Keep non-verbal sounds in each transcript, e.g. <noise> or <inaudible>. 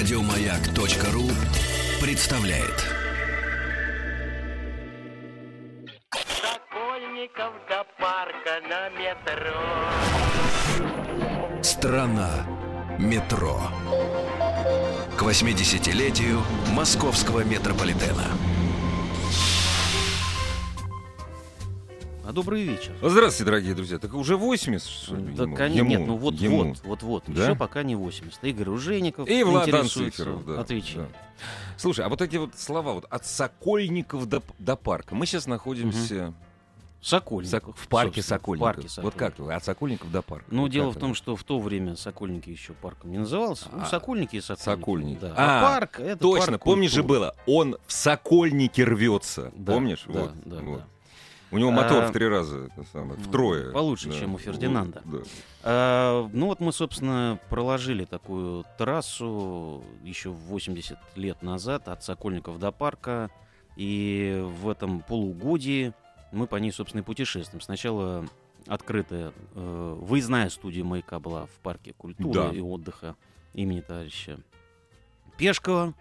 Радиомаяк.ру представляет. Сокольников до парка на метро. Страна метро. К 80-летию московского метрополитена. А добрый вечер. Здравствуйте, дорогие друзья. Так уже 80, что ли, Да, ему? кон- Ему, нет, ну вот, ему. вот, вот, вот. Да? Еще пока не 80. Игорь Ужеников И Влад. Анциферов, да. Отвечай. да. Слушай, а вот эти вот слова, вот от Сокольников до, до парка. Мы сейчас находимся Сокольников. в, парке Сокольников. В парке Вот Сокольников. как вы? От Сокольников до парка. Ну, Вот дело как в том, это? что в то время Сокольники еще парком не назывался. Ну, А, Сокольники и Сокольники. Сокольники. Да. А, А, парк это Точно, парк помнишь же культуры. было? Он в Сокольнике рвется. Да, Помнишь? Да, вот, да, вот. да. У него мотор А, в три раза, самое, ну, втрое. получше, Да. чем у Фердинанда. Вот, да. А, ну вот мы, собственно, проложили такую трассу еще 80 лет назад от Сокольников до парка. И в этом полугодии мы по ней, собственно, и путешествуем. Сначала открытая э, выездная студия «Маяка» была в парке культуры Да. и отдыха имени товарища Пешкова.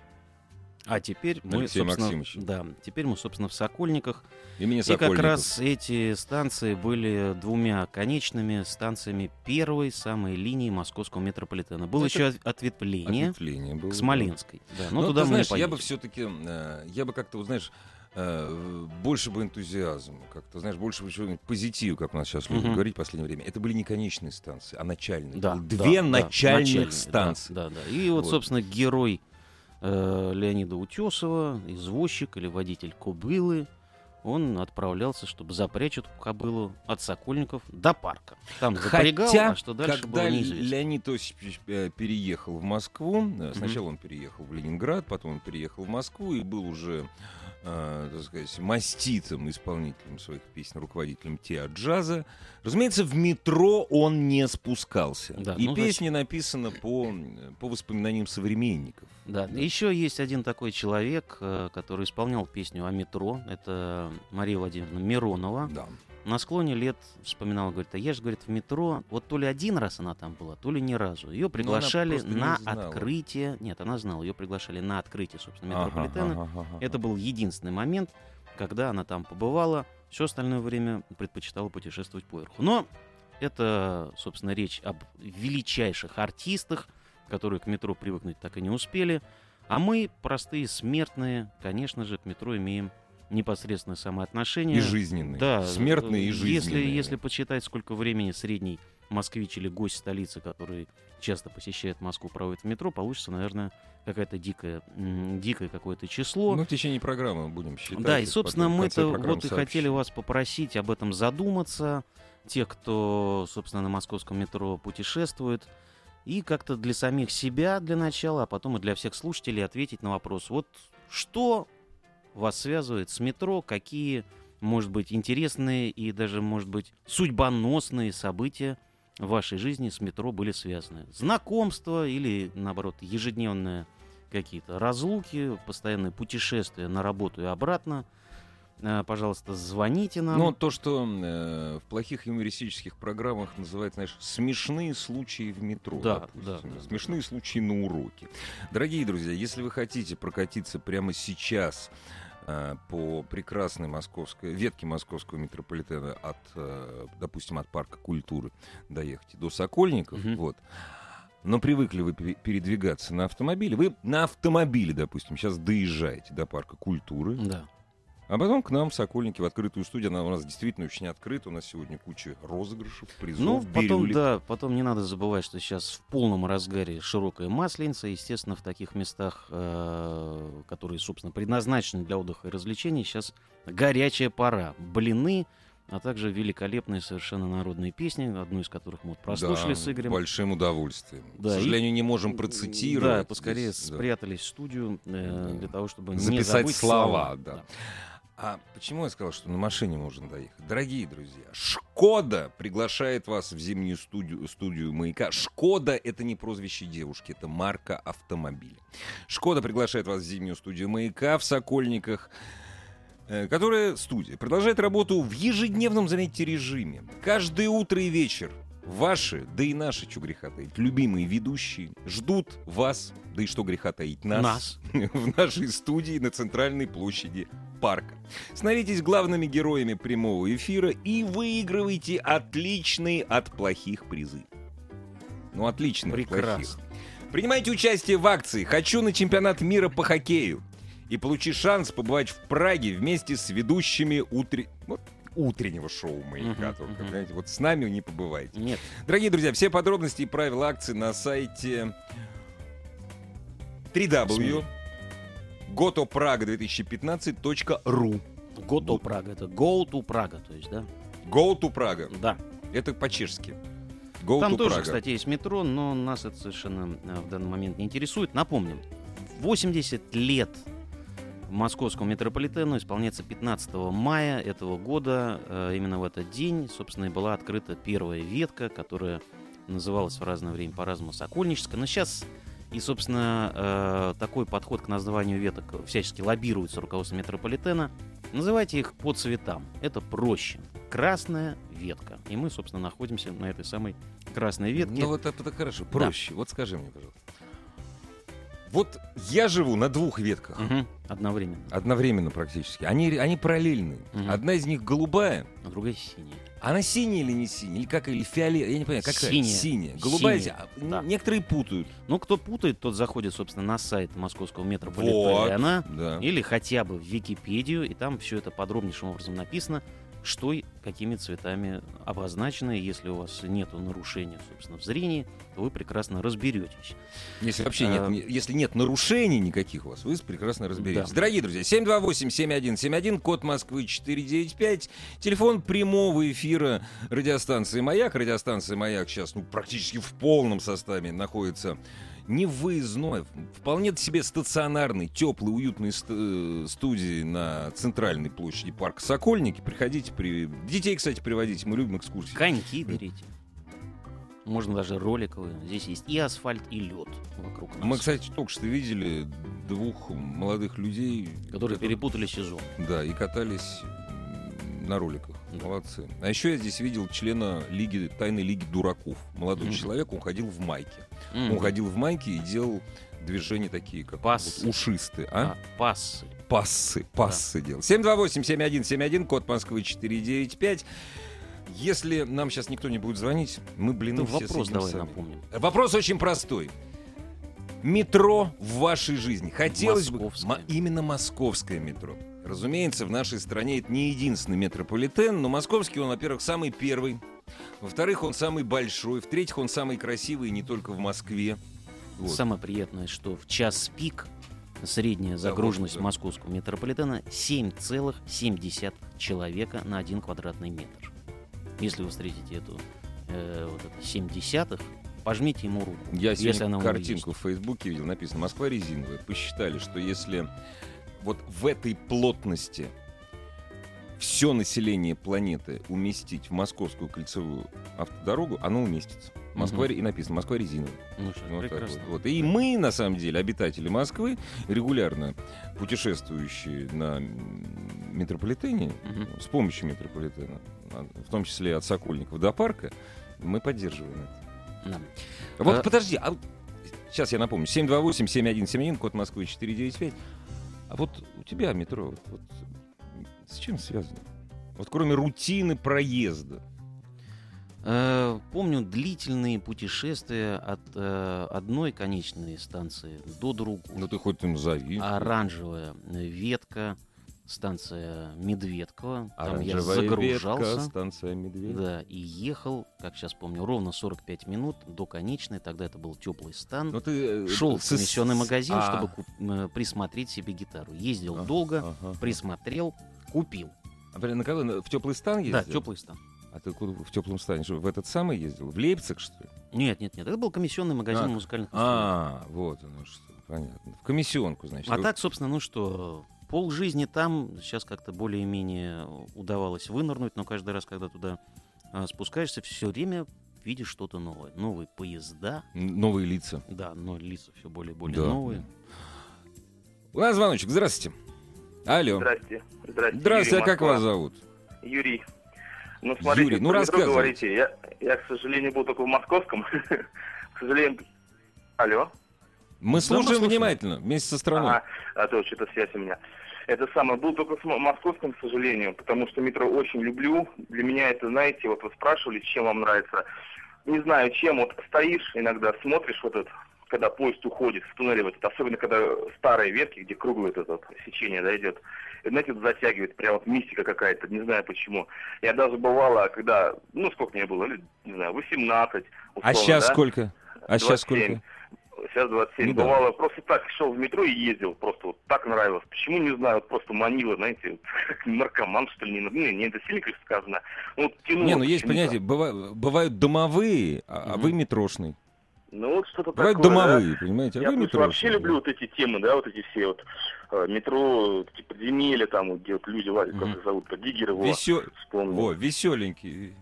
А теперь мы, собственно, да, теперь мы, собственно, в Сокольниках. Имени И как раз эти станции были двумя конечными станциями первой самой линии московского метрополитена. Было Это еще от- ответвление Ответвление было, к да. Смоленской. Да, но Ну, туда ты мы знаешь, не я бы все-таки, я бы как-то, вот, знаешь, э, больше бы энтузиазма, как-то, знаешь, больше бы чего-нибудь позитива, как у нас сейчас любят Мгм. говорить в последнее время. Это были не конечные станции, а начальные. Да, да, Две да, начальных начальные, да, станции. Да, да, И вот, Вот. собственно, герой э, Леонида Утесова, извозчик или водитель кобылы, он отправлялся, чтобы запрячь эту кобылу от Сокольников до парка. Там запрягал, Хотя, а что дальше когда было неизвестно. Леонид Осипович э, переехал в Москву, э, сначала он переехал в Ленинград, потом он переехал в Москву и был уже, э, так сказать, маститым исполнителем своих песен, руководителем теа-джаза. Разумеется, в метро он не спускался. Да, и ну, песня написана по, по воспоминаниям современников. Да, еще есть один такой человек, э, который исполнял песню о метро. Это Мария Владимировна Миронова. Да. На склоне лет вспоминала, говорит, а я же, говорит, в метро, вот то ли один раз она там была, то ли ни разу. Ее приглашали просто не на знала. открытие, нет, она знала, ее приглашали на открытие, собственно, Ага, метрополитена. ага, ага, ага. Это был единственный момент, когда она там побывала. Все остальное время предпочитала путешествовать поверху. Но это, собственно, речь об величайших артистах, которые к метро привыкнуть так и не успели. А мы, простые смертные, конечно же, к метро имеем непосредственное самоотношение. И жизненные. Да, Смертные и жизненные. Если, если почитать, сколько времени средний москвич или гость столицы, который часто посещает Москву, проводит в метро, получится, наверное, какая-то дикая, дикое какое-то число. Ну, в течение программы будем считать. Да, и, собственно, мы-то вот и сообщим. хотели вас попросить об этом задуматься, те, кто, собственно, на московском метро путешествует, и как-то для самих себя для начала, а потом и для всех слушателей ответить на вопрос, вот что вас связывает с метро, какие, может быть, интересные и даже, может быть, судьбоносные события в вашей жизни с метро были связаны. Знакомства или, наоборот, ежедневные какие-то разлуки, постоянные путешествия на работу и обратно. Э, Пожалуйста, звоните нам. Ну, то, что э, в плохих юмористических программах называют, знаешь, смешные случаи в метро. Да, допустим, да, да, Смешные случаи на уроке. Дорогие друзья, если вы хотите прокатиться прямо сейчас по прекрасной московской ветке московского метрополитена от, э, допустим, от парка культуры доехать до Сокольников, Мгм. вот. Но привыкли вы пере- передвигаться на автомобиле. Вы на автомобиле, допустим, сейчас доезжаете до парка культуры. Да. А потом к нам в Сокольники в открытую студию. Она у нас действительно очень открыта. У нас сегодня куча розыгрышев, призов, Ну, потом, бирюлек. да, потом не надо забывать, что сейчас в полном разгаре широкая масленица. Естественно, в таких местах, э, которые, собственно, предназначены для отдыха и развлечений, сейчас горячая пора. Блины, а также великолепные совершенно народные песни, одну из которых мы вот прослушали Да, с Игорем. большим удовольствием. Да, К и- сожалению, не можем процитировать. Да, поскорее здесь, да. спрятались в студию э, Да. для того, чтобы не Записать забыть слова, да. А почему я сказал, что на машине можно доехать? Дорогие друзья, Шкода приглашает вас в зимнюю студию, студию «Маяка». Шкода — это не прозвище девушки, это марка автомобиля. Шкода приглашает вас в зимнюю студию «Маяка» в Сокольниках, э, которая, студия, продолжает работу в ежедневном, заметьте, режиме. Каждое утро и вечер Ваши, да и наши, что греха таить, любимые ведущие ждут вас, да и что греха таить, нас, Нас. <laughs> в нашей студии на центральной площади парка. Становитесь главными героями прямого эфира и выигрывайте отличные от плохих призы. Ну, отличные от плохих. Прекрасно. Принимайте участие в акции «Хочу на чемпионат мира по хоккею» и получи шанс побывать в Праге вместе с ведущими утре... вот, утреннего шоу «Маяка». Мгм, только, понимаете, вот с нами не побывайте. Нет, Дорогие друзья, все подробности и правила акции на сайте 3w gotopraga2015.ru go to Praga. Это go to Praga, то есть, да? Go to Praga. Да. Это по-чешски. Go Там to тоже, Praga. кстати, есть метро, но нас это совершенно э, в данный момент не интересует. Напомним, 80 лет московскому метрополитену исполняется 15 мая этого года. Э, Именно в этот день, собственно, и была открыта первая ветка, которая называлась в разное время по-разному Сокольническая. Но сейчас и, собственно, э, такой подход к названию веток всячески лоббируется руководством метрополитена. Называйте их по цветам. Это проще. Красная ветка. И мы, собственно, находимся на этой самой красной ветке. Ну вот это, это хорошо, проще. Вот скажи мне, пожалуйста. Вот я живу на двух ветках. Мгм. Одновременно. Одновременно практически. Они, они параллельные. Мгм. Одна из них голубая. А другая синяя. Она синяя или не синяя? Или как? Или фиолетовая? Я не понимаю. Какая? Синяя. Синяя. Голубая. Синяя, да. Некоторые путают. Ну, кто путает, тот заходит, собственно, на сайт московского метрополитена Да. или хотя бы в Википедию, и там все это подробнейшим образом написано, что и какими цветами обозначено. Если у вас нет нарушения, собственно, в зрении, то вы прекрасно разберетесь. Если вообще нет, А, не- если нет нарушений никаких у вас, вы прекрасно разберетесь. Да. Дорогие друзья, 728-7171, код Москвы 495, телефон прямого эфира радиостанции «Маяк». Радиостанция «Маяк» сейчас ну, практически в полном составе находится не выездной, вполне себе стационарной, теплой, уютной ст- э, студии на центральной площади парка Сокольники. Приходите, при... детей, кстати, приводите, мы любим экскурсии. Коньки берите. Можно даже роликовые. Здесь есть и асфальт, и лед вокруг нас. Мы, кстати, только что видели двух молодых людей, которые перепутали сезон. Да, и катались на роликах. Да. Молодцы. А еще я здесь видел члена лиги, тайной лиги дураков. Молодой Мгм. человек, он ходил в майке. М. Он ходил в майке и делал движения такие, как Пассы. вот ушистые. А, А? пассы. Пассы, пассы делал. 728-7171, код Москвы 495. Если нам сейчас никто не будет звонить, мы, блин, Ты все вопрос съедим давай сами. напомним. Вопрос очень простой. Метро в вашей жизни. Хотелось бы... Московское. Ма- именно московское метро. Разумеется, в нашей стране это не единственный метрополитен, но московский он, во-первых, самый первый. Во-вторых, он самый большой. В-третьих, он самый красивый не только в Москве. Вот. Самое приятное, что в час пик средняя загруженность да. московского метрополитена 7,7 человека на один квадратный метр. Если вы встретите эту э, вот это 7 десятых, пожмите ему руку. Я если сегодня картинку в Фейсбуке видел, написано «Москва резиновая». Посчитали, что если вот в этой плотности все население планеты уместить в московскую кольцевую автодорогу, оно уместится. Москва, ре- и написано «Москва резиновая». Ну Вот так вот. Вот. И мы, на самом деле, обитатели Москвы, регулярно путешествующие на метрополитене, Мгм. с помощью метрополитена, а, в том числе от Сокольников до парка, мы поддерживаем это. Да. Вот А- подожди, а сейчас я напомню, 728-7171, код Москвы 495. А вот у тебя метро, вот с чем связано? Вот кроме рутины проезда. Э, Помню длительные путешествия от э, одной конечной станции до другой. Ну ты хоть им назови. Оранжевая ветка, станция Медведково. Там я загружался. ветка, станция Медведь. Да, и ехал, как сейчас помню, ровно 45 минут до конечной. Тогда это был теплый стан. Ну ты э, Шел в с- комиссионный магазин, а, чтобы куп- э, присмотреть себе гитару. Ездил а, долго, ага. присмотрел, купил. На? На- В теплый стан ездил? Да, теплый стан. А ты куда в теплом стане? Что, в этот самый ездил? В Лейпциг, что ли? Нет, нет, нет. Это был комиссионный магазин А, музыкальных инструментов. А, вот оно что. Понятно. В комиссионку, значит. А так, собственно, ну что, пол жизни там, сейчас как-то более-менее удавалось вынырнуть, но каждый раз, когда туда а, спускаешься, все время видишь что-то новое. Новые поезда, Новые лица. да, но лица все более и более Да. новые. У нас звоночек. Здравствуйте. Алло. Здрасте. Здрасте. Здравствуйте, Юрий, а как Москва. вас зовут? Юрий. Ну, смотрите, Юрий, ну, рассказывайте. говорите. Я, Я, к сожалению, был только в московском. <laughs> К сожалению... Алло? Мы слушаем слушаем. внимательно, вместе со страной. Ага, а то что-то связь у меня. Это самое, был только в московском, к сожалению, потому что метро очень люблю. Для меня это, знаете, вот вы спрашивали, чем вам нравится. Не знаю, чем. Вот стоишь иногда, смотришь вот этот, когда поезд уходит в туннеле, вот особенно когда старые ветки, где круглое это вот сечение да, идет. И, знаете, вот затягивает, прям вот мистика какая-то, не знаю почему. Я даже бывало, когда, ну, сколько мне было, не знаю, 18, а условно, сейчас да? сколько? А сейчас 27. сколько? Сейчас 27. Ну да. Бывало, просто так шел в метро и ездил, просто вот так нравилось. Почему, не знаю, вот просто манило, знаете, вот, <laughs> как наркоман, что ли, не, не, не это сильно, конечно, сказано. Ну, Вот тянуло Не, ну есть понятие, быва- бывают домовые, а а вы метрошный. Ну, вот что-то такое, да. домовые, понимаете, а Я вы метрошный. вообще люблю вот эти темы, да, вот эти все вот э, метро, эти подземелья там, где вот люди лазят, как Мгм. их зовут, Диггеры, вот, Весё- вспомнил. Во, веселенький.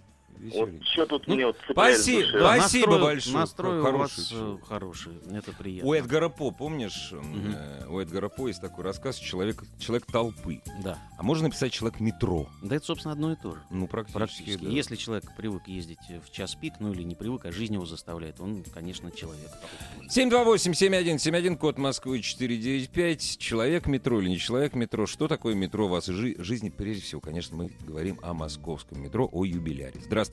Вот что тут Ну, мне вот в спасибо, спасибо. Настрой, большое. Настрой у Хороший вас человек. э, хороший, это приятно. У Эдгара По, помнишь, Мгм. э, у Эдгара По есть такой рассказ «Человек, человек толпы». Да. А можно написать «Человек метро». Да это, собственно, одно и то же. Ну, практически, Практически. да. Если человек привык ездить в час пик, ну или не привык, а жизнь его заставляет, он, конечно, человек. 728-7171, код Москвы 495. Человек метро или не человек метро? Что такое метро в вашей жи- жизни? Прежде всего, конечно, мы говорим о московском метро, о юбиляре. Здравствуйте.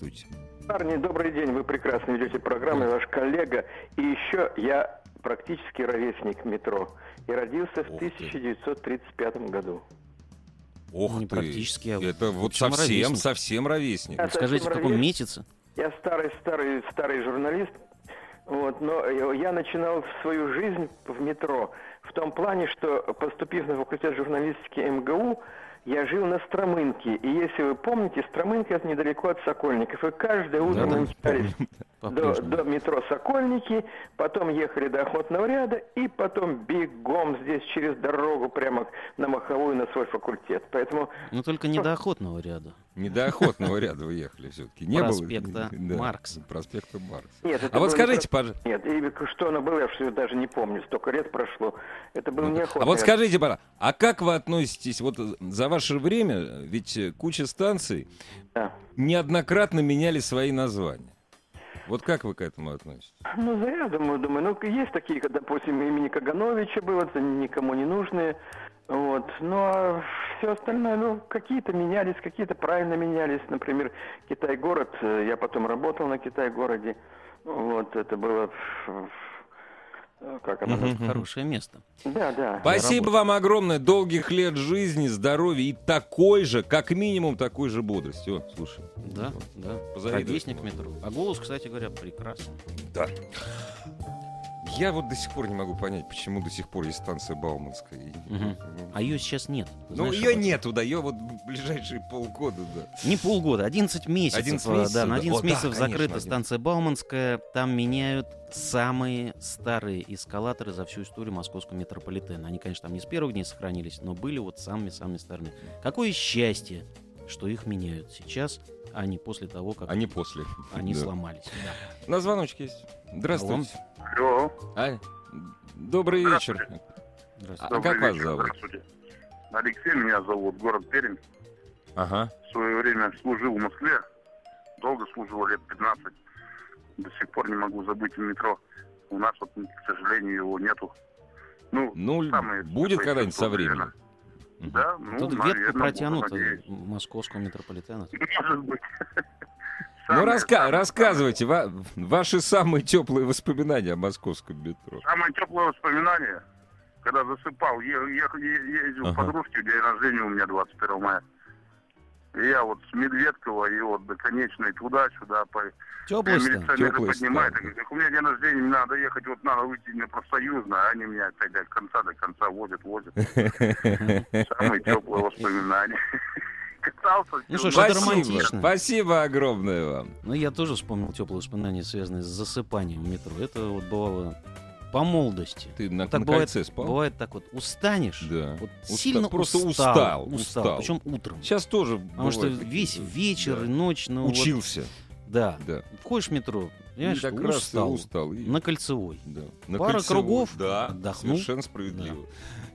Парни, добрый день. Вы прекрасно ведете программу, ваш коллега. И еще я практически ровесник метро. И родился в Ух ты. 1935 году. Ох Не ты. практически, а Это в вот совсем, ровесник. совсем ровесник. А Скажите, в каком месяце? Я старый, старый, старый журналист. Вот, но я начинал свою жизнь в метро в том плане, что поступив на факультет журналистики МГУ, я жил на Стромынке. И если вы помните, Стромынка это недалеко от Сокольников. И каждое утро Да-да. мы мчались <laughs> до, до метро Сокольники, потом ехали до Охотного ряда, и потом бегом здесь через дорогу прямо на Маховую на свой факультет. Поэтому Но только не до охотного ряда. Не до охотного ряда вы ехали все-таки. Не Проспекта было... <laughs> Маркса. Проспекта Маркса. нет, это А вот скажите, пожалуйста, про- Нет, и что оно было, я всё даже не помню. Столько лет прошло. Это был не а вот ряд. скажите, пожалуйста, а как вы относитесь вот э, за ваше время, ведь э, куча станций Да. неоднократно меняли свои названия. Вот как вы к этому относитесь? Ну, зря, думаю, думаю. Ну, есть такие, как, допустим, имени Кагановича было, это никому не нужные. Вот. Ну, а все остальное, ну, какие-то менялись, какие-то правильно менялись. Например, Китай-город, э, я потом работал на Китай-городе. Вот, это было... э, Как оно? Мгм. Хорошее место. Да, да. Спасибо вам огромное, долгих лет жизни, здоровья и такой же, как минимум, такой же бодрости. О, слушай. Да, да. Позавидовать Ровесник метро. А голос, кстати говоря, прекрасный. Да. Я вот до сих пор не могу понять, почему до сих пор есть станция Бауманская. И- Мгм. ну, А ее сейчас нет. Ну, ее об этом? нету, да, ее вот в ближайшие полгода, да. Не полгода, 11 месяцев. 11 а, месяцев, да, на да. 11 О, да, месяцев конечно, закрыта 11. станция Бауманская. Там меняют самые старые эскалаторы за всю историю московского метрополитена. Они, конечно, там не с первых дней сохранились, но были вот самыми-самыми старыми. Какое счастье, что их меняют сейчас, а не после того, как А не после. они Да. сломались. Да. На звоночке есть. Здравствуйте. Алло. А, добрый вечер. Здравствуйте. А Добрый как вас вечер, зовут? Здравствуйте. Алексей меня зовут, город Пермь. Ага. В свое время служил в Москве. Долго служил, лет 15. До сих пор не могу забыть в метро. У нас вот, к сожалению, его нету. Ну, Ну, самые будет когда-нибудь со временем. Да, ну, Тут наверное, ветка буду протянута надеяться. московского метрополитена. <laughs> Может быть. Ну, Самые- раска- самые- рассказывайте, ва- ваши самые теплые воспоминания о московском метро. Самое теплое воспоминание, когда засыпал, е- е- е- ездил Ага. к подружке, день рождения у меня 21 мая. И я вот с Медведкова и вот до конечной туда-сюда по... Теплый-то. Милиционеры Теплый поднимают, «Так у меня день рождения, мне надо ехать, вот надо выйти на профсоюзно, а они меня опять от конца до конца возят, возят. <laughs> Самые теплые воспоминания. Катался. Ну что ж, это Спасибо, романтично. спасибо огромное вам. Ну, я тоже вспомнил теплые воспоминания, связанные с засыпанием в метро. Это вот бывало по молодости. Ты на, Так на бывает, кольце спал? бывает так вот, устанешь, Да. вот Уста- сильно просто устал, устал, устал. причем утром. Сейчас тоже Потому что бывают такие, весь да. вечер Да. и ночь, ну вот, Учился, да, да. входишь в метро, понимаешь, что раз и устал, устал. и- на кольцевой. Да. На Пара кольцевой, кругов, да, отдохнул. Совершенно справедливо.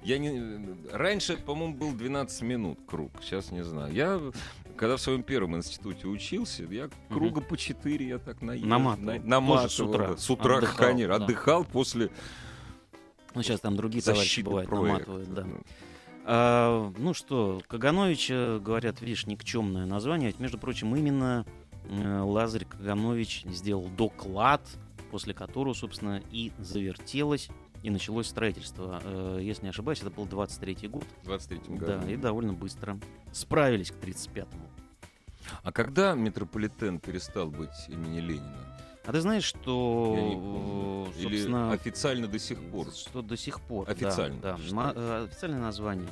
Я не... Раньше, по-моему, был 12 минут круг. Сейчас не знаю. Я когда в своем первом институте учился, я круга по четыре, я так наезжу. Наматывал. на- наматывал, Тоже с утра. С утра, Отдыхал, конечно. да. Отдыхал после Ну, сейчас там другие товарищи бывают, проекта. наматывают, да. Ну, А, ну что, Каганович, говорят, видишь, никчемное название. Ведь, между прочим, именно э, Лазарь Каганович сделал доклад, после которого, собственно, и завертелось, и началось строительство. Э, если не ошибаюсь, это был 23-й год. В 23-м году. Да, и довольно быстро справились к 35-му. А когда метрополитен перестал быть имени Ленина? А ты знаешь, что, э, Или собственно, официально до сих пор? Что до сих пор. да, Официально, Да, что Ма- э, официальное название.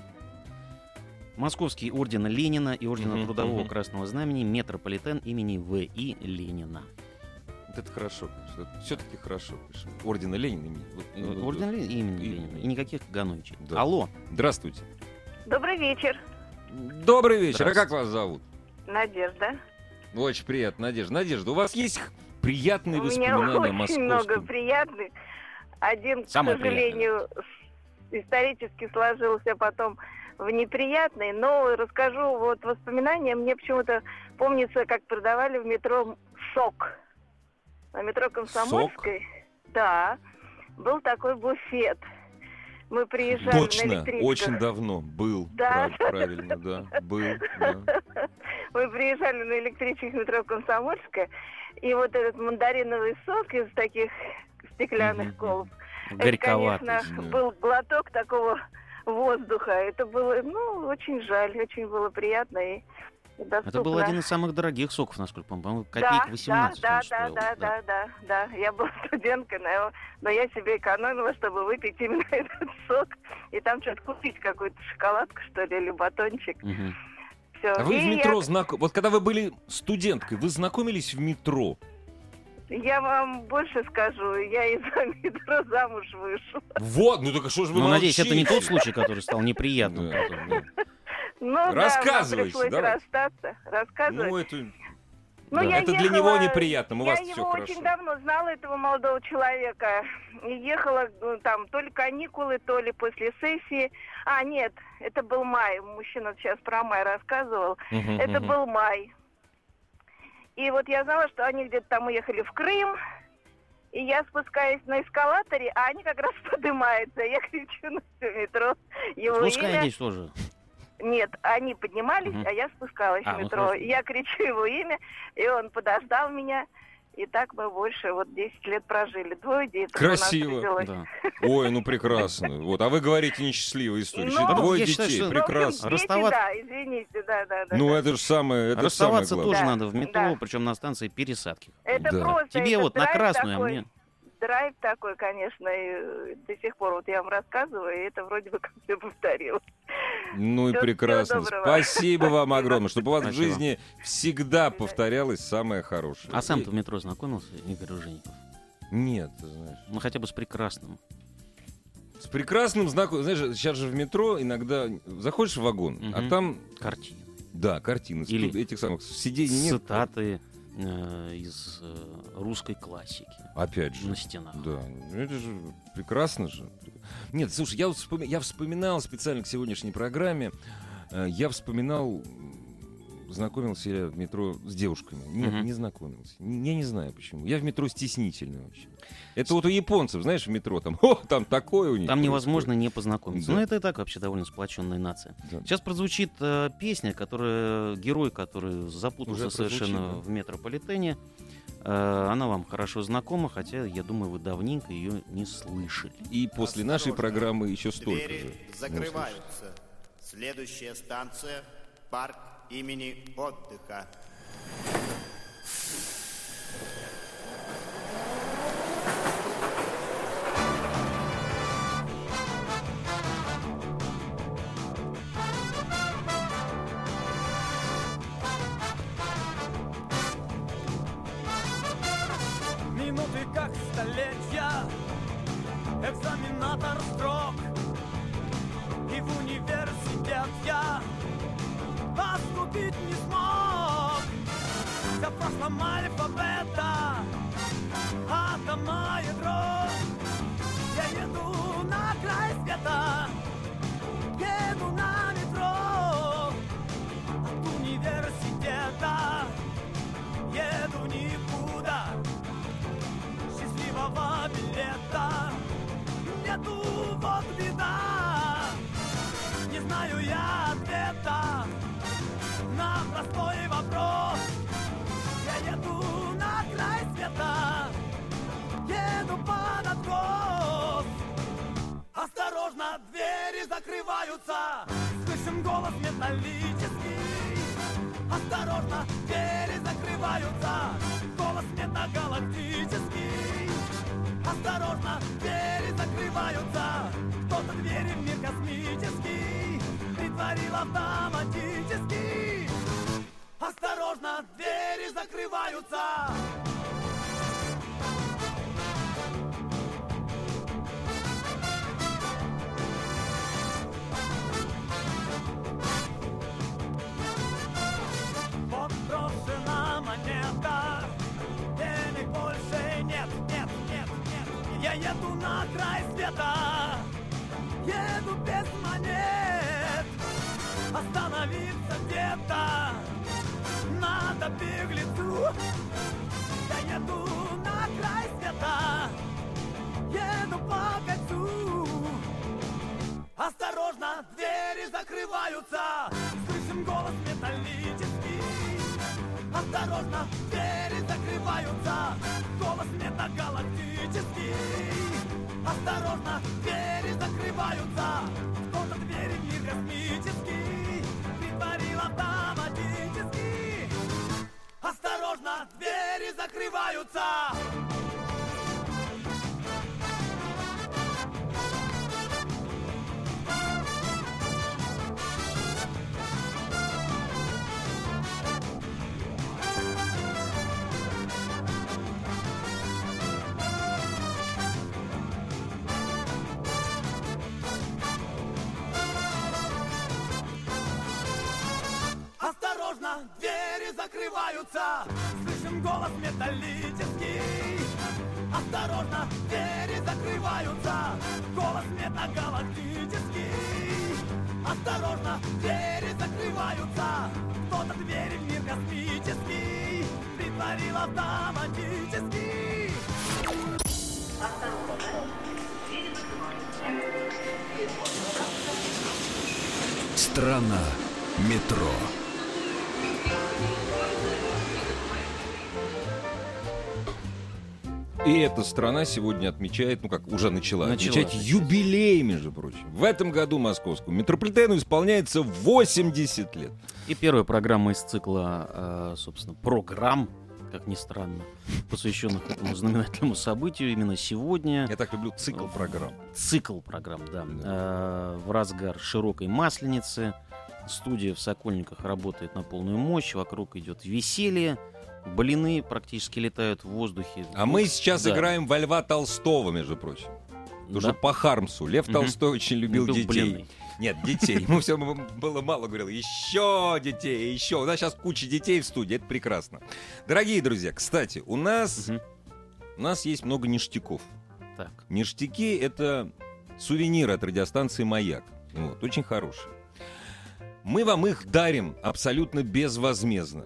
Московский орден Ленина и ордена Мгм, Трудового мгм. Красного Знамени метрополитен имени В.И. Ленина. Вот это хорошо, конечно. Все-таки хорошо, конечно. Ордена Ленина. имени. Вот, ну, Орден Ленина имени и- Ленина. И никаких Кагановичей. Да. Алло. Здравствуйте. Добрый вечер, Добрый вечер. А как вас зовут? Надежда. Очень приятно, Надежда. Надежда, у вас есть приятные У меня воспоминания о очень московском? много приятных. Один, к Самое сожалению, с- исторически сложился потом в неприятный, но расскажу вот воспоминания. Мне почему-то помнится, как продавали в метро сок. На метро Комсомольской. Да. Был такой буфет. Мы приезжали на Точно, электричках. очень давно был. Да. прав- правильно, да. Был, да. <laughs> Мы приезжали на электричках метро Комсомольская, и вот этот мандариновый сок из таких стеклянных Мгм. колб. Горьковатый. Это, конечно, да. был глоток такого воздуха. Это было, ну, очень жаль, очень было приятно и доступно. Это был один из самых дорогих соков, насколько помню. По-моему, да, копеек 18 да, он да, стоил. да, да, да, да. Я была <laughs> студенткой, но, но я себе экономила, чтобы выпить именно <laughs> этот сок. И там что-то купить, какую-то шоколадку, что ли, или батончик. Мгм. Все. А вы в метро знакомы... Вот когда вы были студенткой, вы знакомились в метро? Я вам больше скажу, я из-за <laughs> метро замуж вышла. Вот, ну так а что же вы Ну, надеюсь, это не тот молчите? случай, который стал неприятным. Да. да. Ну, да, Рассказывайте, нам пришлось расстаться, рассказывать. Ну, это... Ну, да, я это для ехала- него неприятно, у вас я все его хорошо. очень давно знала, этого молодого человека. И ехала ну, там то ли каникулы, то ли после сессии. А, нет, это был май. Мужчина сейчас про май рассказывал. Мгм, Это мгм. был май. И вот я знала, что они где-то там уехали в Крым. И я спускаюсь на эскалаторе, а они как раз <laughs> поднимаются. Я кричу на все метро его имя. Спускайтесь тоже. Нет, они поднимались, Мгм. а я спускалась А, в ну метро. хорошо. я кричу его имя, и он подождал меня. И так мы больше вот 10 лет прожили. Двое детей у нас Красиво. Да. Ой, ну прекрасно. Вот, а вы говорите несчастливая история. Ну, Двое я считаю, детей, что- Ну, прекрасно. дети, Расставаться- да, извините, да, да, да. Ну, да. это же самое, это Расставаться самое тоже. Да, надо в метро, да. причем на станции пересадки. Это да. просто Тебе это вот на красную, а такой, мне... Драйв такой, конечно, и э, до сих пор вот я вам рассказываю, и это вроде бы как все повторилось. Ну и Всего- прекрасно. Спасибо вам огромное, чтобы у вас в Спасибо. жизни всегда повторялось самое хорошее. А сам ты в метро знакомился, Игорь Ружеников? Нет, ты знаешь. Ну, хотя бы с прекрасным. С прекрасным знаком. Знаешь, сейчас же в метро иногда заходишь в вагон, а Мгм. там, Картины. да, картины Или этих самых сидений нет. Цитаты из э, русской классики Опять же. на стенах. Да, ну это же прекрасно же. Нет, слушай, я, вот вспоми- я вспоминал специально к сегодняшней программе, э, я вспоминал, знакомился я в метро с девушками. Нет, Мгм. не знакомился. Я не знаю почему. Я в метро стеснительный очень. Это вот у японцев, знаешь, в метро там, <laughs> о, там такое у них. Там происходит». невозможно не познакомиться. Да. Но это и так вообще довольно сплоченная нация. Да. Сейчас прозвучит э, песня, которая герой, который запутался совершенно да. в метрополитене. Э, она вам хорошо знакома, хотя я думаю, вы давненько ее не слышали. И после нашей Осторожно. программы еще столько же. Двери услышишь. закрываются. Следующая станция – парк имени отдыха. Минуты как столетия Экзаменатор строк И в университет я забить не смог. За прошлом альфабета атома ядро Я еду на край света Еду на метро. От университета Еду никуда. Счастливого билета Нету, вот беда. Не знаю я закрываются. Слышим голос металлический. Осторожно, двери закрываются. Голос метагалактический. Осторожно, двери закрываются. Кто-то двери в мир космический Притворил автоматически Осторожно, двери закрываются еду на край света. Еду без монет. Остановиться где-то. Надо беглецу. Я еду на край света. Еду по кольцу. Осторожно, двери закрываются. Слышим голос металлический. Осторожно, двери закрываются Голос метагалактический. Осторожно, двери закрываются. Кто-то двери мир космический. Притворил автоматически Осторожно, двери закрываются двери закрываются. Слышим голос металлический. Осторожно, двери закрываются. Голос метагалактический. Осторожно, двери закрываются. Кто-то двери в мир космический. Притворил автоматически Страна метро. И эта страна сегодня отмечает, ну как уже начала, Начала отмечать юбилей, между прочим. В этом году московскому метрополитену исполняется 80 лет. И первая программа из цикла, э, собственно, программ, как ни странно, посвященных этому знаменательному событию именно сегодня. Я так люблю цикл программ. Цикл программ, да. Да. Э, в разгар широкой масленицы. Студия в Сокольниках работает на полную мощь. Вокруг идет веселье. Блины практически летают в воздухе. А мы сейчас да. играем во Льва Толстого, между прочим. Тоже Да. по Хармсу. Лев Мгм. Толстой очень любил Любил детей. блины. Нет, детей. Ему все было мало. Говорил, еще детей, еще. У нас сейчас куча детей в студии. Это прекрасно. Дорогие друзья, кстати, у нас, Мгм. у нас есть много ништяков. Так. Ништяки — это сувениры от радиостанции «Маяк». Вот, очень хорошие. Мы вам их дарим абсолютно безвозмездно.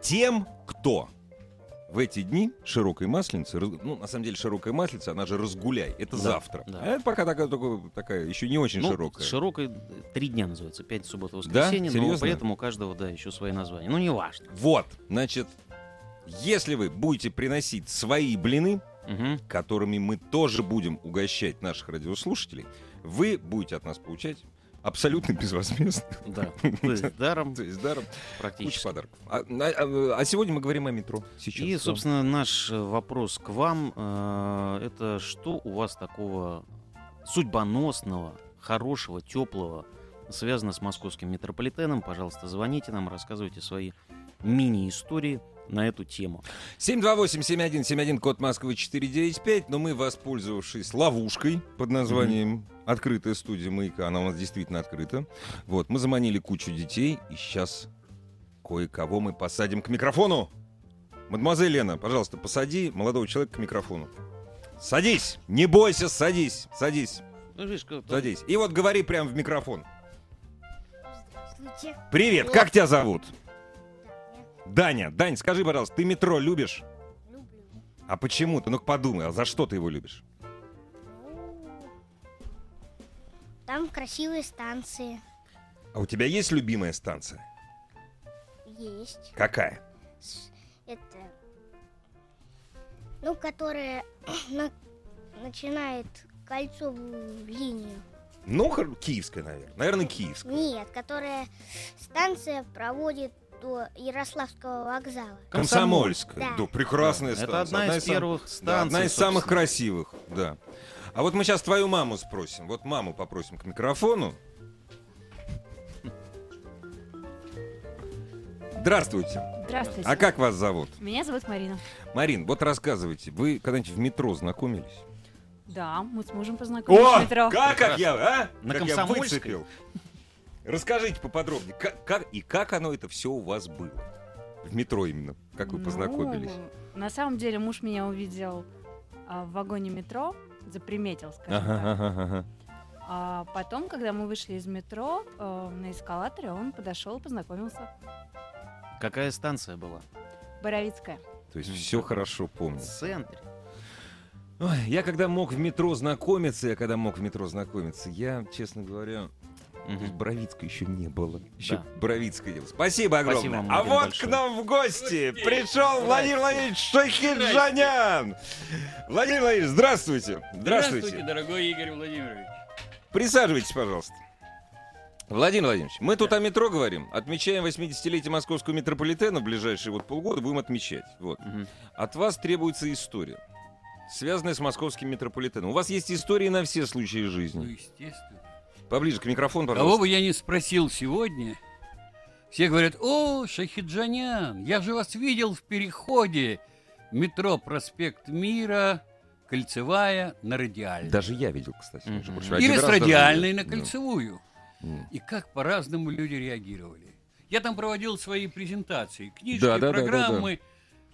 Тем, кто в эти дни широкой масленицы, ну, на самом деле, широкая масленица, она же разгуляй, это Да, завтра. да. А это пока такая, только такая еще не очень Ну, широкая. широкой три дня называется. Пять суббот, Да? воскресенье. но Серьезно? при этом у каждого, да, еще свои названия. Ну, неважно. Вот, значит, если вы будете приносить свои блины, Мгм. которыми мы тоже будем угощать наших радиослушателей, вы будете от нас получать абсолютно безвозмездно. <laughs> Да. То есть даром То есть даром куча практически. подарков. А, а- а сегодня мы говорим о метро. Сейчас. И, да. собственно, наш э, вопрос к вам э, это что у вас такого судьбоносного, хорошего, теплого связано с московским метрополитеном? Пожалуйста, звоните нам, рассказывайте свои мини-истории на эту тему. 728-7171, код Москвы 495, но мы, воспользовавшись ловушкой под названием «Открытая студия маяка», она у нас действительно открыта, вот, мы заманили кучу детей, и сейчас кое-кого мы посадим к микрофону. Мадемуазель Лена, пожалуйста, посади молодого человека к микрофону. Садись! Не бойся, садись! Садись, Ну, видишь, садись. И вот говори прямо в микрофон. Здравствуйте. Привет, как тебя зовут? Даня, Дань, скажи, пожалуйста, ты метро любишь? Люблю. А почему? Ты ну подумай, а за что ты его любишь? Там красивые станции А у тебя есть любимая станция? есть. Какая? Это, ну, которая <clears throat> на- начинает кольцовую линию. Ну, киевская, наверное. Наверное, киевская. Нет, которая станция проводит до Ярославского вокзала. Комсомольская. Да. Да, прекрасная Это станция. одна из сам- первых Да, станций, одна из самых собственно. красивых, да. А вот мы сейчас твою маму спросим. Вот маму попросим к микрофону. Здравствуйте. Здравствуйте. А как вас зовут? Меня зовут Марина. Марин, вот рассказывайте, вы когда-нибудь в метро знакомились? Да, мы с мужем познакомились в метро. как, как я, а? На как я Комсомольской? выцепил. Расскажите поподробнее, как, как- и как оно это все у вас было? В метро именно, как вы Ну, познакомились? на самом деле муж меня увидел а, в вагоне метро, заприметил, скажем Ага, так. ага, ага. А потом, когда мы вышли из метро, э, на эскалаторе он подошел, познакомился. Какая станция была? Боровицкая. То есть все хорошо помню. В центре. Ой, я когда мог в метро знакомиться, я когда мог в метро знакомиться, я, честно говоря, то есть Мгм. Боровицка еще не было. Еще Да. Боровицкая не было. Спасибо огромное. Спасибо вам, а вот большое. к нам в гости пришел Владимир Владимирович Шахиджанян. Владимир Владимирович, здравствуйте. Здравствуйте. дорогой Игорь Владимирович. Присаживайтесь, пожалуйста. Владимир Владимирович, мы тут о метро говорим. Отмечаем 80-летие московского метрополитена в ближайшие вот полгода. Будем отмечать. Вот. Мгм. От вас требуется история, связанная с московским метрополитеном. У вас есть истории на все случаи Ну, жизни. естественно. Поближе к микрофону, Кого пожалуйста. бы я не спросил сегодня, все говорят, о, Шахиджанян, я же вас видел в переходе метро Проспект Мира, Кольцевая на Радиальную. Даже я видел, кстати. прочим. Или с даже Радиальной я- на да. Кольцевую. М. И как по-разному люди реагировали. Я там проводил свои презентации, книжки, Да, да, да, да, программы.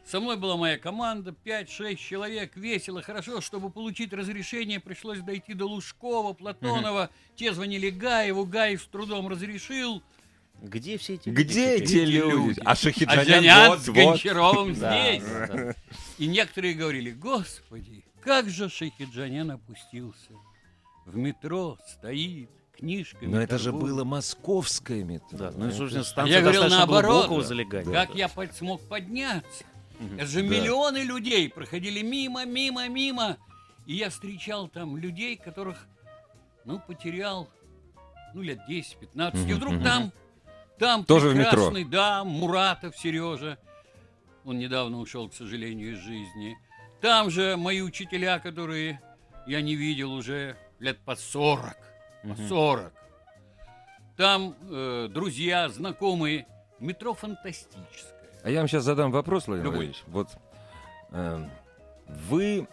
Со мной была моя команда, 5-6 человек, весело, хорошо. Чтобы получить разрешение, пришлось дойти до Лужкова, Платонова. Те звонили Гаеву, Гаев с трудом разрешил. Где все эти Где люди эти теперь? люди? А А Шахиджанян Джанян вот, с вот. Гончаровым здесь. И некоторые говорили, господи, как же Шахиджанян опустился. В метро стоит, книжками Но это же было московское метро. Да, ну собственно, станция я говорил наоборот, глубокого да. залегания. Как я смог подняться? Мгм. Это же Да. миллионы людей проходили мимо, мимо, мимо. И я встречал там людей, которых, ну, потерял, ну, лет 10-15. И Мгм, вдруг мгм. там, там Тоже в метро. прекрасный, да, Муратов Сережа. Он недавно ушел, к сожалению, из жизни. Там же мои учителя, которые я не видел уже лет по 40. По Мгм. 40. Там э, друзья, знакомые. Метро фантастическое. А я вам сейчас задам вопрос, Владимир Любой. Владимирович. Вот эм, вы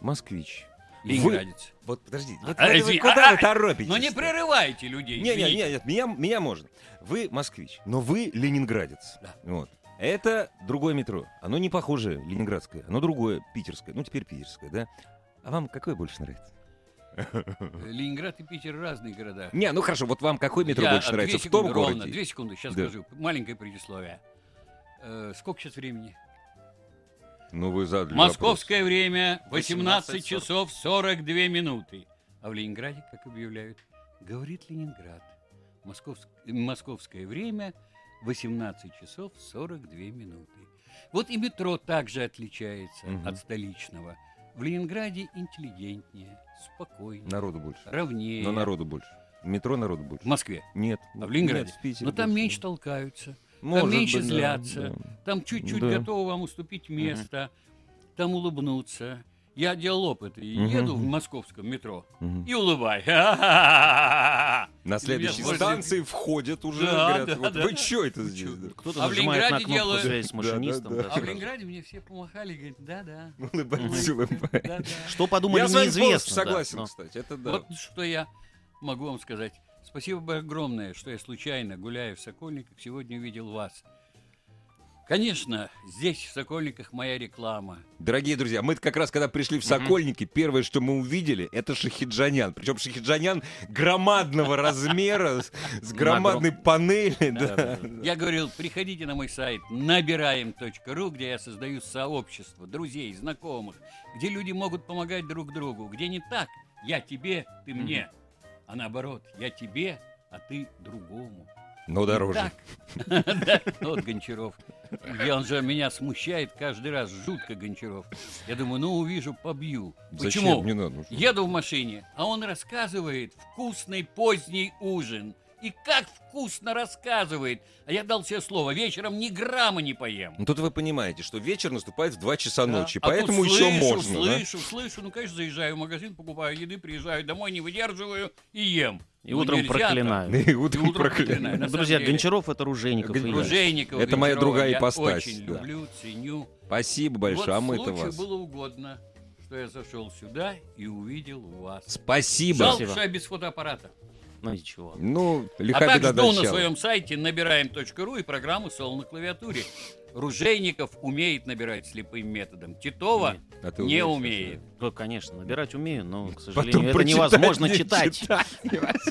москвич. Ленинградец. Вы- Вот подождите. Вот А, куда вы- куда а, вы торопитесь? Но не прерывайте людей. Не, не, извините. не, нет, меня, меня можно. Вы москвич, но вы ленинградец. Да. Вот. Это другое метро. Оно не похоже ленинградское, оно другое, питерское. Ну, теперь питерское, да? А вам какое больше нравится? Ленинград и Питер разные города. Не, ну хорошо, вот вам какое метро Я- больше а, нравится в том ровно, городе? Две секунды, сейчас Да. скажу. Маленькое предисловие. Э, сколько сейчас времени? Ну, вы задали Московское время 18 18 часов 42 минуты. А в Ленинграде, как объявляют, говорит Ленинград. Московск- Московское время 18 часов 42 минуты. Вот и метро также отличается Мгм. от столичного. В Ленинграде интеллигентнее, спокойнее, вопрос. Народу больше. ровнее. Но народу больше. В метро народу В больше. Москве. Нет. А в Ленинграде? Нет, в Питере Но там больше. меньше толкаются. Может меньше быть, злятся. да. Там чуть-чуть Да. готовы вам уступить место, там улыбнуться. Я делал опыт и Мгм. еду в московском метро Мгм. и улыбаюсь. <laughs> На следующей станции входят уже, Да, говорят, да, вот да. вы что это здесь? Кто-то А в нажимает на Ленинграде связи с машинистом. да, да, да. А в. Ленинграде мне все помахали и говорят, да-да, Улыбайтесь, улыбайтесь. да-да. Что подумали, Я с вами полностью неизвестно. да, согласен, кстати. Это да. Вот что я могу вам сказать. Спасибо огромное, что я случайно, гуляя в Сокольниках, сегодня увидел вас. Конечно, здесь, в Сокольниках, моя реклама. Дорогие друзья, мы как раз, когда пришли в Сокольники, первое, что мы увидели, это Шахиджанян. Причем Шахиджанян громадного <laughs> размера, с, громадной панели. Да. Я говорил, приходите на мой сайт набираем.ру, где я создаю сообщество друзей, знакомых, где люди могут помогать друг другу, где не так, я тебе, ты мне, а наоборот, я тебе, а ты другому. Но дороже. Так. <laughs> Вот Гончаров. И он же меня смущает каждый раз, жутко Гончаров. Я думаю, ну увижу, побью. Зачем? Почему? Не надо, ну? Еду в машине, а он рассказывает вкусный поздний ужин. И как вкусно рассказывает. А я дал себе слово, вечером ни грамма не поем. Ну тут вы понимаете, что вечер наступает в 2 часа Да. ночи, А тут поэтому еще слышу, можно. да? Слышу, слышу, ну, конечно, заезжаю в магазин, покупаю еды, приезжаю домой, не выдерживаю и ем. И Ну, утром проклинаю. <laughs> так. И утром проклинаю. проклинаю. На Друзья, деле, Гончаров это Ружейников. и я. Ружейникова, Это моя Гончарова другая я ипостась, очень да. люблю, ценю. Спасибо большое, а вот мы-то случаю вас. было угодно, что я зашел сюда и увидел вас. Спасибо. Жалко, Спасибо. что я без фотоаппарата. Ну ничего. Ну, А лиха так беда жду на дочала. своем сайте набираем.ру и программу «Соло на клавиатуре». Ружейников умеет набирать слепым методом. Титова А ты не умеет. Ну, конечно, набирать умею, но, к Потом сожалению, это прочитать невозможно не читать. читать. <laughs>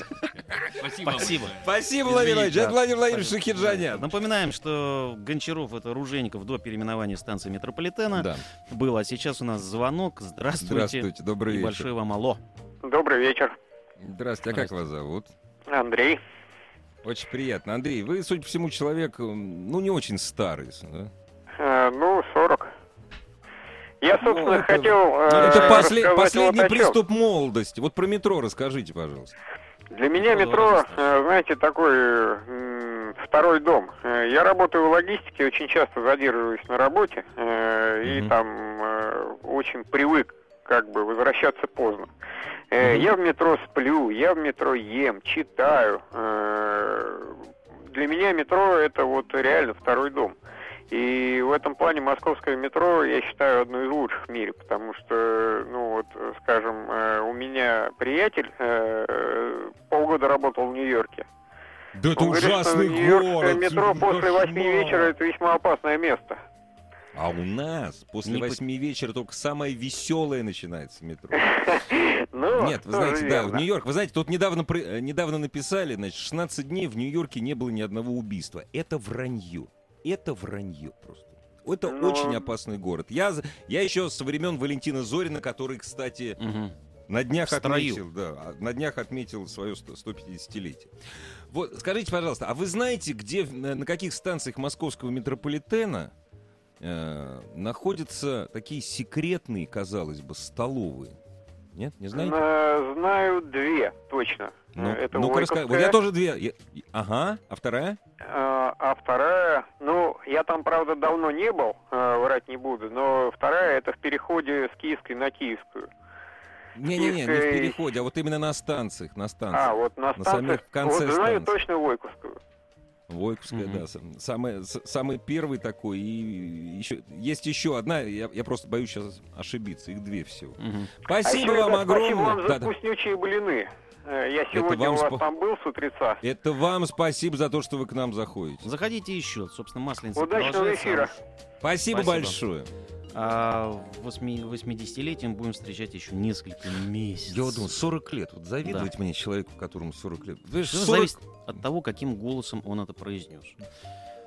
Спасибо. Спасибо. Спасибо, Владимир Владимирович. Да. Это Владимир Владимирович Шахиджанян. Напоминаем, что Гончаров это Ружейников до переименования станции метрополитена Да. был, а сейчас у нас звонок. Здравствуйте. Здравствуйте, добрый И вечер. большое вам алло. Добрый вечер, Здравствуйте, а как вас зовут? Андрей. Очень приятно. Андрей, вы, судя по всему, человек, ну, не очень старый, да? Э, ну, 40. Я, собственно, Ну, это- хотел э, Это после- последний вот приступ молодости. Вот про метро расскажите, пожалуйста. Для меня Метро э, знаете, такой второй дом. Э, Я работаю в логистике, очень часто задерживаюсь на работе, э, и Мгм. там очень привык как бы возвращаться поздно. Э, Я в метро сплю, я в метро ем, читаю. Э, Для меня метро это вот реально второй дом. И в этом плане московское метро, я считаю, одно из лучших в мире, потому что, ну вот, скажем, э, у меня приятель э, полгода работал в Нью-Йорке. Да Он говорит, что Нью-Йоркское метро после восьми вечера это весьма опасное место. А у нас после восьми вечера только самое веселое начинается метро. <laughs> Ну, Нет, вы знаете, да, в. Нью-Йорк, вы знаете, тут недавно, э, недавно написали, значит, 16 дней в Нью-Йорке не было ни одного убийства. Это вранье. Это вранье просто. Это Ну, очень опасный город. Я, я еще со времен Валентина Зорина, который, кстати, Мгм. на днях В отметил, да, на днях отметил свое 100 150-летие. Вот, скажите, пожалуйста, а вы знаете, где, на, на каких станциях московского метрополитена э, находятся такие секретные, казалось бы, столовые? Нет, не знаете? Э, Знаю две, точно. Ну, Э, это ну-ка раска- Вот я Войковская, тоже две. Я- Ага, а вторая? э, а вторая, ну, я там, правда, давно не был, врать не буду, но вторая это в переходе с Киевской на Киевскую. Не-не-не, не в переходе, а вот именно на станциях, на станциях. А, вот на на станциях, самих в конце вот знаю станции. точно Войковскую. Войковская, Мгм. да, сам- самый, самый первый такой. И еще, есть еще одна, я, я просто боюсь сейчас ошибиться, их две всего. Мгм. Спасибо а еще, вам ребят, огромное. Спасибо вам за Да-да. вкуснючие блины. Э, Я сегодня вам у вас спа- там был с утреца. Это вам спасибо за то, что вы к нам заходите. Заходите еще. Собственно, Масленица Удачного эфира. Спасибо, Спасибо. большое. А восьми- 80-летием будем встречать еще несколько месяцев. Я вот думаю, 40 лет. Вот завидовать мне человеку, которому 40 лет. Знаешь, Всё 40 зависит от того, каким голосом он это произнес.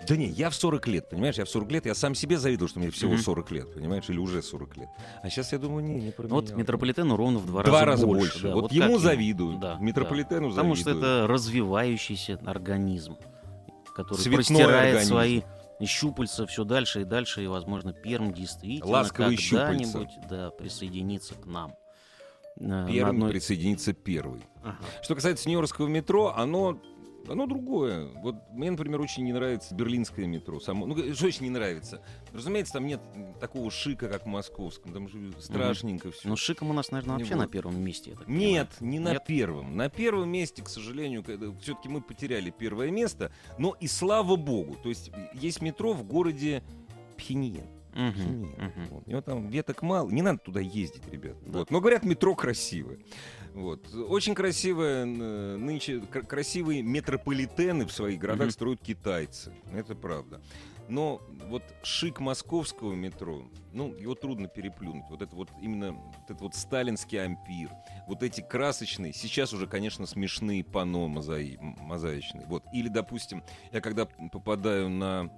Да не, я в 40 лет, понимаешь? Я в 40 лет, я сам себе завидовал, что мне всего Мгм. 40 лет, понимаешь? Или уже 40 лет. А сейчас я думаю, не, не про Вот меня. метрополитену ровно в два, Два раза, раза больше. больше. да. Вот как ему завидую, Да, метрополитену да. Потому что завидую. это развивающийся организм, который Цветной простирает организм. свои щупальца все дальше и дальше, и, возможно, Перм действительно Ласковые когда-нибудь да, присоединится к нам. Э, на Первым одной- присоединится первый. Ага. Что касается Нью-Йоркского метро, оно, оно другое. Вот мне, например, очень не нравится берлинское метро. Само, ну, что очень не нравится? Разумеется, там нет такого шика, как в московском. Там же страшненько все. Ну, шиком у нас, наверное, вообще Вот. на первом месте. Нет, не на Нет? первом. На первом месте, к сожалению, все-таки мы потеряли первое место. Но и слава богу. То есть есть метро в городе Пхеньян. Мгм, Пхеньян. мгм. Вот. У него там веток мало. Не надо туда ездить, ребят. Да. Вот. Но говорят, метро красивое. Вот. Очень красивое н- нынче кр- красивые метрополитены в своих городах Мгм. строят китайцы. Это правда. Но вот шик московского метро, ну, его трудно переплюнуть. Вот это вот именно вот этот вот сталинский ампир, вот эти красочные, сейчас уже, конечно, смешные панно мозаи, м- мозаичные. Вот. Или, допустим, я когда попадаю на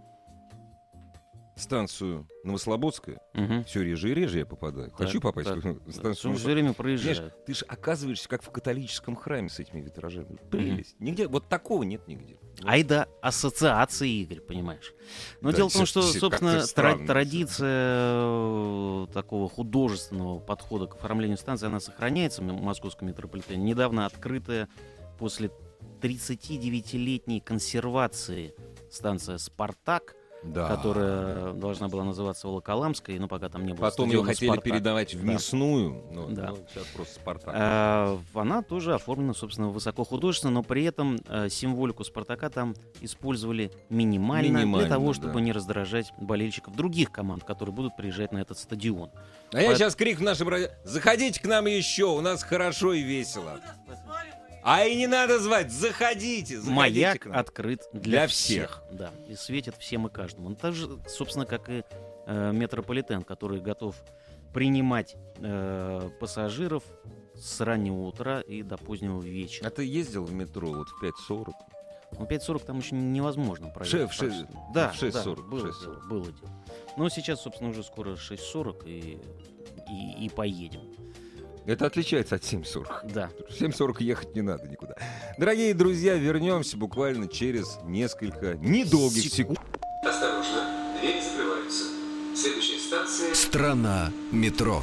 станцию Новослободская, Мгм. все реже и реже я попадаю. Так, Хочу попасть так. в <laughs> станцию всё время Понимаешь, проезжают. ты же оказываешься как в католическом храме с этими витражами. Прелесть. Нигде, вот такого нет нигде. Ай да ассоциации, Игорь, понимаешь. Но Да, дело в том, что, собственно, странно традиция э, такого художественного подхода к оформлению станции, она сохраняется в московском метрополитене. Недавно открытая после 39-летней консервации станция «Спартак», Да. которая должна была называться Волоколамской, но пока там не было Потом ее хотели «Спартак». передавать в Да. мясную, но, Да. но сейчас просто Спартак. А, Она тоже оформлена, собственно, высокохудожественно, но при этом э, символику Спартака там использовали минимально, для Минимально, того, да. чтобы не раздражать болельщиков других команд, которые будут приезжать на этот стадион. А я Поэт- сейчас крик в нашем радио. Заходите к нам еще, у нас хорошо и весело. А и не надо звать, заходите, заходите Маяк открыт для, Для всех. Да, и светит всем и каждому. Он так же, собственно, как и э, метрополитен, который готов принимать э, пассажиров с раннего утра и до позднего вечера. А ты ездил в метро вот в 5.40? Ну, 5.40 там еще невозможно проехать. Шеф, шеф. Да, в 6.40, да, было 6.40. дело, было дело. Но сейчас, собственно, уже скоро 6.40 и, и, и поедем. Это отличается от 7.40. Да. В 7.40 ехать не надо никуда. Дорогие друзья, вернемся буквально через несколько недолгих секунд. Осторожно, двери закрываются. Следующая станция... Страна метро.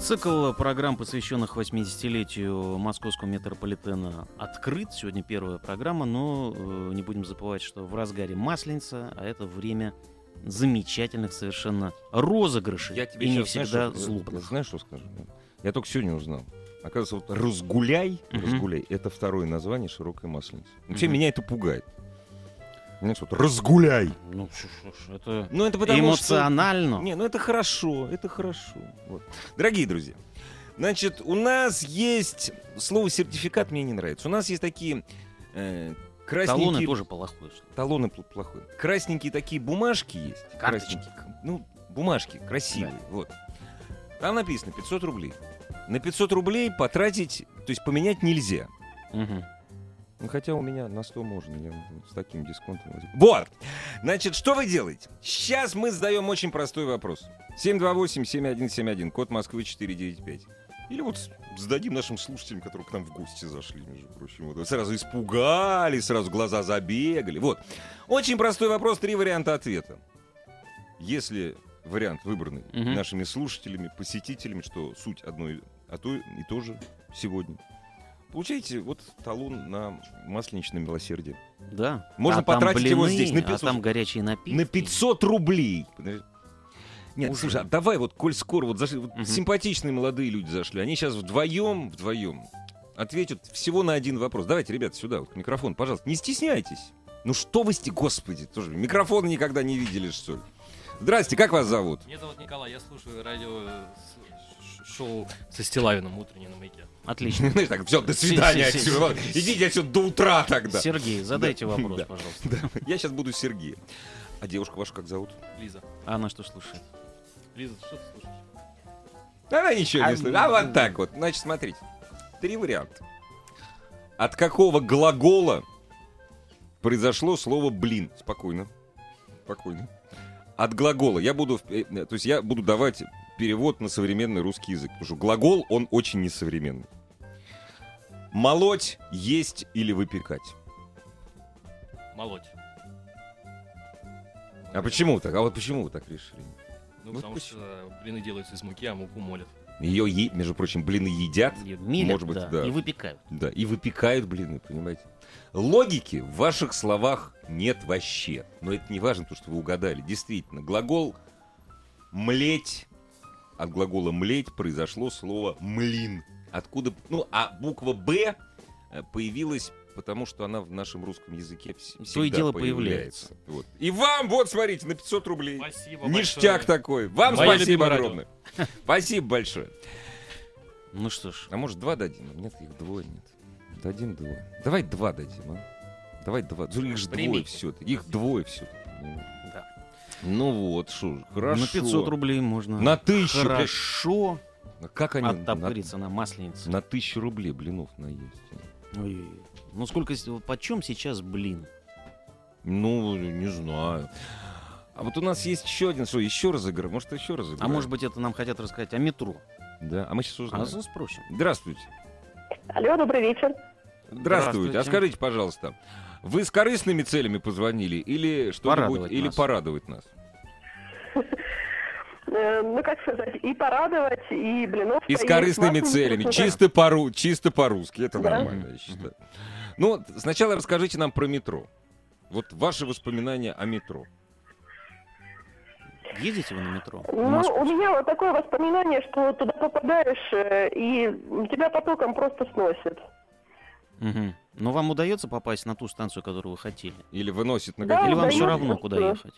Цикл программ, посвященных 80-летию московского метрополитена, открыт. Сегодня первая программа, но э, не будем забывать, что в разгаре Масленица, а это время замечательных совершенно розыгрышей. Я тебе и не знаешь, всегда злобных. Знаешь, что скажу? Я только сегодня узнал. Оказывается, вот разгуляй, Мгм. разгуляй, это второе название широкой масленицы. Вообще Мгм. меня это пугает. Знаешь, вот разгуляй. Ну, это Ну, это потому эмоционально. Что... Не, ну это хорошо, это хорошо. Вот. Дорогие друзья, значит, у нас есть... Слово сертификат мне не нравится. У нас есть такие э, красненькие... Талоны тоже плохое. ли. Талоны пл- плохое. Красненькие такие бумажки есть. Карточки. Красненькие. Ну, бумажки красивые. Вот. Там написано 500 рублей. На 500 рублей потратить, то есть поменять нельзя. Мгм. Ну, хотя у меня на 100 можно, я с таким дисконтом. возьму. Вот! Значит, что вы делаете? Сейчас мы задаем очень простой вопрос. 728-7171, код Москвы 495. Или вот зададим нашим слушателям, которые к нам в гости зашли, между прочим. Вот, сразу испугались, сразу глаза забегали. Вот. Очень простой вопрос, три варианта ответа. Если вариант выбранный Мгм. нашими слушателями, посетителями, что суть одно и, а то и то же сегодня, получаете вот талон на масленичное милосердие. Да. Можно А потратить его блины, здесь на а 500. там горячие напитки. На 500 рублей. Нет, Уже. слушай, а давай вот, коль скоро, вот, зашли, вот Мгм. симпатичные молодые люди зашли, они сейчас вдвоем, вдвоем ответят всего на один вопрос. Давайте, ребята, сюда, вот, к микрофону, пожалуйста, не стесняйтесь. Ну что вы, сте... господи, тоже микрофона никогда не видели, что ли? Здрасте, как вас зовут? Меня зовут Николай, я слушаю радио э, шоу со Стилавиным утреннее на маяке. Отлично. <laughs> Знаешь, так, все, до свидания отсюда. Идите отсюда до утра тогда. Сергей, задайте Да, вопрос, да, пожалуйста. да. Я сейчас буду Сергеем. А девушку вашу как зовут? Лиза. А она что слушает? Лиза, что ты слушаешь? Она ничего А, не слышит. А вот так вот. Значит, смотрите. Три варианта. От какого глагола произошло слово «блин»? Спокойно. Спокойно. От глагола. Я буду... э, То есть я буду давать перевод на современный русский язык. Потому что глагол, он очень несовременный. Молоть, есть или выпекать. Молоть. А почему так? А вот почему вы так решили? Ну, Вот потому почему? что блины делаются из муки, а муку молят. Ее, е- между прочим, блины едят. Её мелят, может быть, да, да. и выпекают. Да, и выпекают блины, понимаете? Логики в ваших словах нет вообще. Но это не важно, то, что вы угадали. Действительно, глагол «млеть», от глагола «млеть» произошло слово «млин». Откуда, ну, а буква «б» э, появилась, потому что она в нашем русском языке вс- всегда То и дело появляется. Вот. И вам, вот, смотрите, на 500 рублей. Спасибо Ништяк большое. такой. Вам Мое спасибо радио. огромное. Спасибо большое. Ну что ж, А может два дадим? Нет, их двое нет. Дадим двое. Давай два дадим, а? Давай два. Их же двое Прими. все-таки. Их двое все-таки. Да. Ну вот, что хорошо. На 500 рублей можно. На тысячу. Хорошо. А Как они Оттопыриться на масленице. на тысячу рублей блинов наесть? Ой, ну сколько, почем сейчас блин? Ну, не знаю. А вот у нас есть еще один, что, еще разыграем? Может, еще разыграем? А может быть, это нам хотят рассказать о метро? Да, а мы сейчас узнаем. А за- спросим. Здравствуйте. Алло, добрый вечер. Здравствуйте. А скажите, пожалуйста, вы с корыстными целями позвонили или что-нибудь, Порадовать или нас. порадовать нас? <laughs> Э, ну, как сказать, и порадовать, и блинов И с корыстными целями, чисто, по чисто по-русски, это Да. нормально, я считаю. Ну, сначала расскажите нам про метро. Вот ваши воспоминания о метро. Ездите вы на метро? Ну, у меня вот такое воспоминание, что туда попадаешь, э, и тебя потоком просто сносит. Мгм. Но вам удается попасть на ту станцию, которую вы хотели? Или выносит на Да, Или вам все равно, куда что- ехать?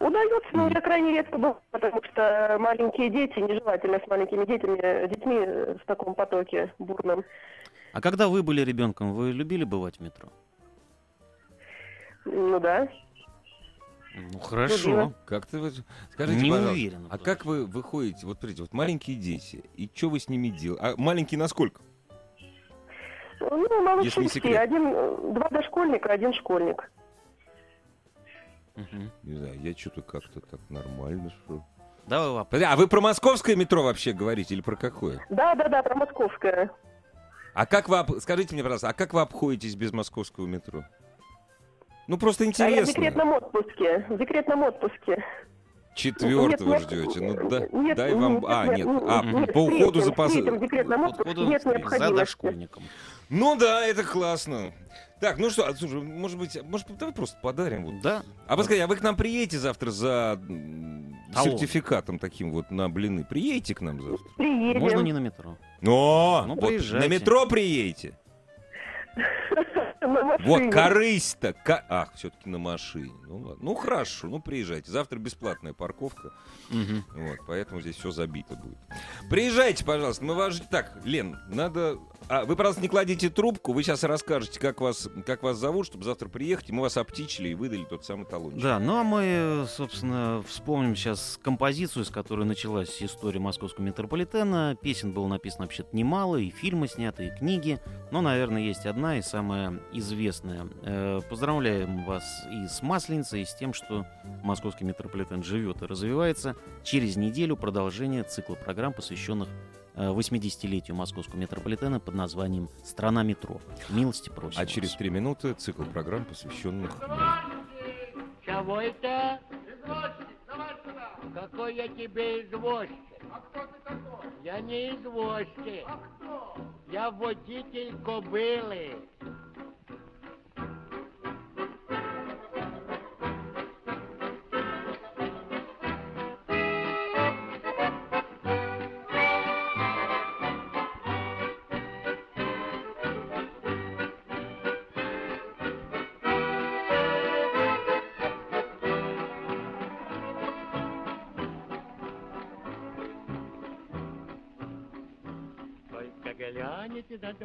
Удается, но я крайне редко бываю, потому что маленькие дети, нежелательно с маленькими детьми, детьми э, в таком потоке бурном. А когда вы были ребенком, вы любили бывать в метро? Ну да. Ну хорошо. Как ты скажите, Не пожалуйста, уверен, а как вы выходите, вот смотрите, вот маленькие дети, и что вы с ними делаете? А маленькие насколько? Ну, Если не малыши секрет. все, один, два дошкольника, один школьник. Не знаю, я что-то как-то так нормально, что... Давай а вы про московское метро вообще говорите или про какое? Да, да, да, про московское. А как вы, об- скажите мне, пожалуйста, а как вы обходитесь без московского метро? Ну, просто А я в интересно. декретном отпуске. В декретном отпуске. Четвертого Нет, ждете. нет, Ну, да, нет, дай вам... нет, а, нет, нет, а, нет, по уходу за пос- За дошкольником. Ну да, это классно. Так, ну что, а, слушай, может быть, может, давай просто подарим. Вот. Да. А вы скажите, а вы к нам приедете завтра за Талон. сертификатом таким вот на блины? Приедете к нам завтра? Приедем. Можно не на метро. Но! Ну, вот приезжайте. на метро приедете? Вот, корысть-то. ка- Ах, все-таки на машине. Ну ладно. Ну хорошо, ну приезжайте. Завтра бесплатная парковка. Мгм. Вот, поэтому здесь все забито будет. Приезжайте, пожалуйста. Мы вас... ж- Так, Лен, надо... А, вы, пожалуйста, не кладите трубку. Вы сейчас расскажете, как вас, как вас зовут, чтобы завтра приехать. Мы вас обтичили и выдали тот самый талончик. Да, ну а мы, собственно, вспомним сейчас композицию, с которой началась история московского метрополитена. Песен было написано вообще-то немало, и фильмы сняты, и книги. Но, наверное, есть одна и самая известная. Э, Поздравляем вас и с Масленицей, и с тем, что московский метрополитен живет и развивается. Через неделю продолжение цикла программ, посвященных 80-летию московского метрополитена под названием «Страна метро». Милости просим. А вас. через три минуты цикл программ, посвященных... Чего это? Какой я тебе извозчик? Я не извозчик. Я водитель кобылы.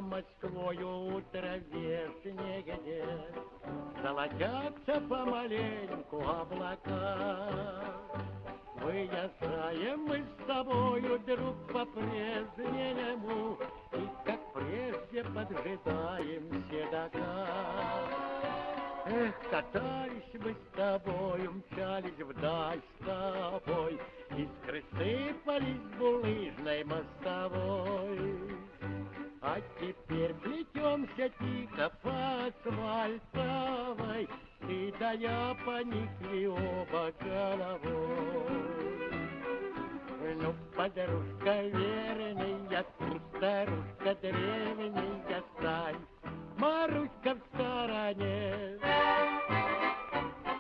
Москвою утро вешнее где Золотятся помаленьку облака. Выезжаем мы с тобою, друг, по-прежнему И как прежде поджидаем седока. Эх, катались мы с тобою, мчались вдаль с тобой, Искры сыпались булыжной мостовой. А теперь плетемся тихо по асфальтовой, Ты да я поникли оба головой. Ну, подружка верная, старушка древняя, стань, Маруська в стороне.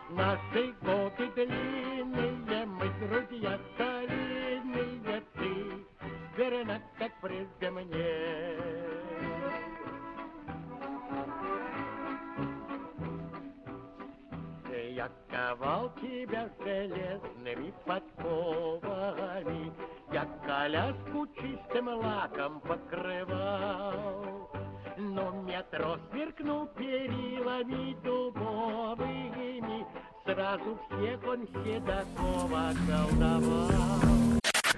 Наши годы длинные, мы друзья ты верна, как прежде мне. Я ковал тебя железными подковами, Я коляску чистым лаком покрывал. но метро сверкнул перилами дубовыми. Сразу всех он седокова колдовал.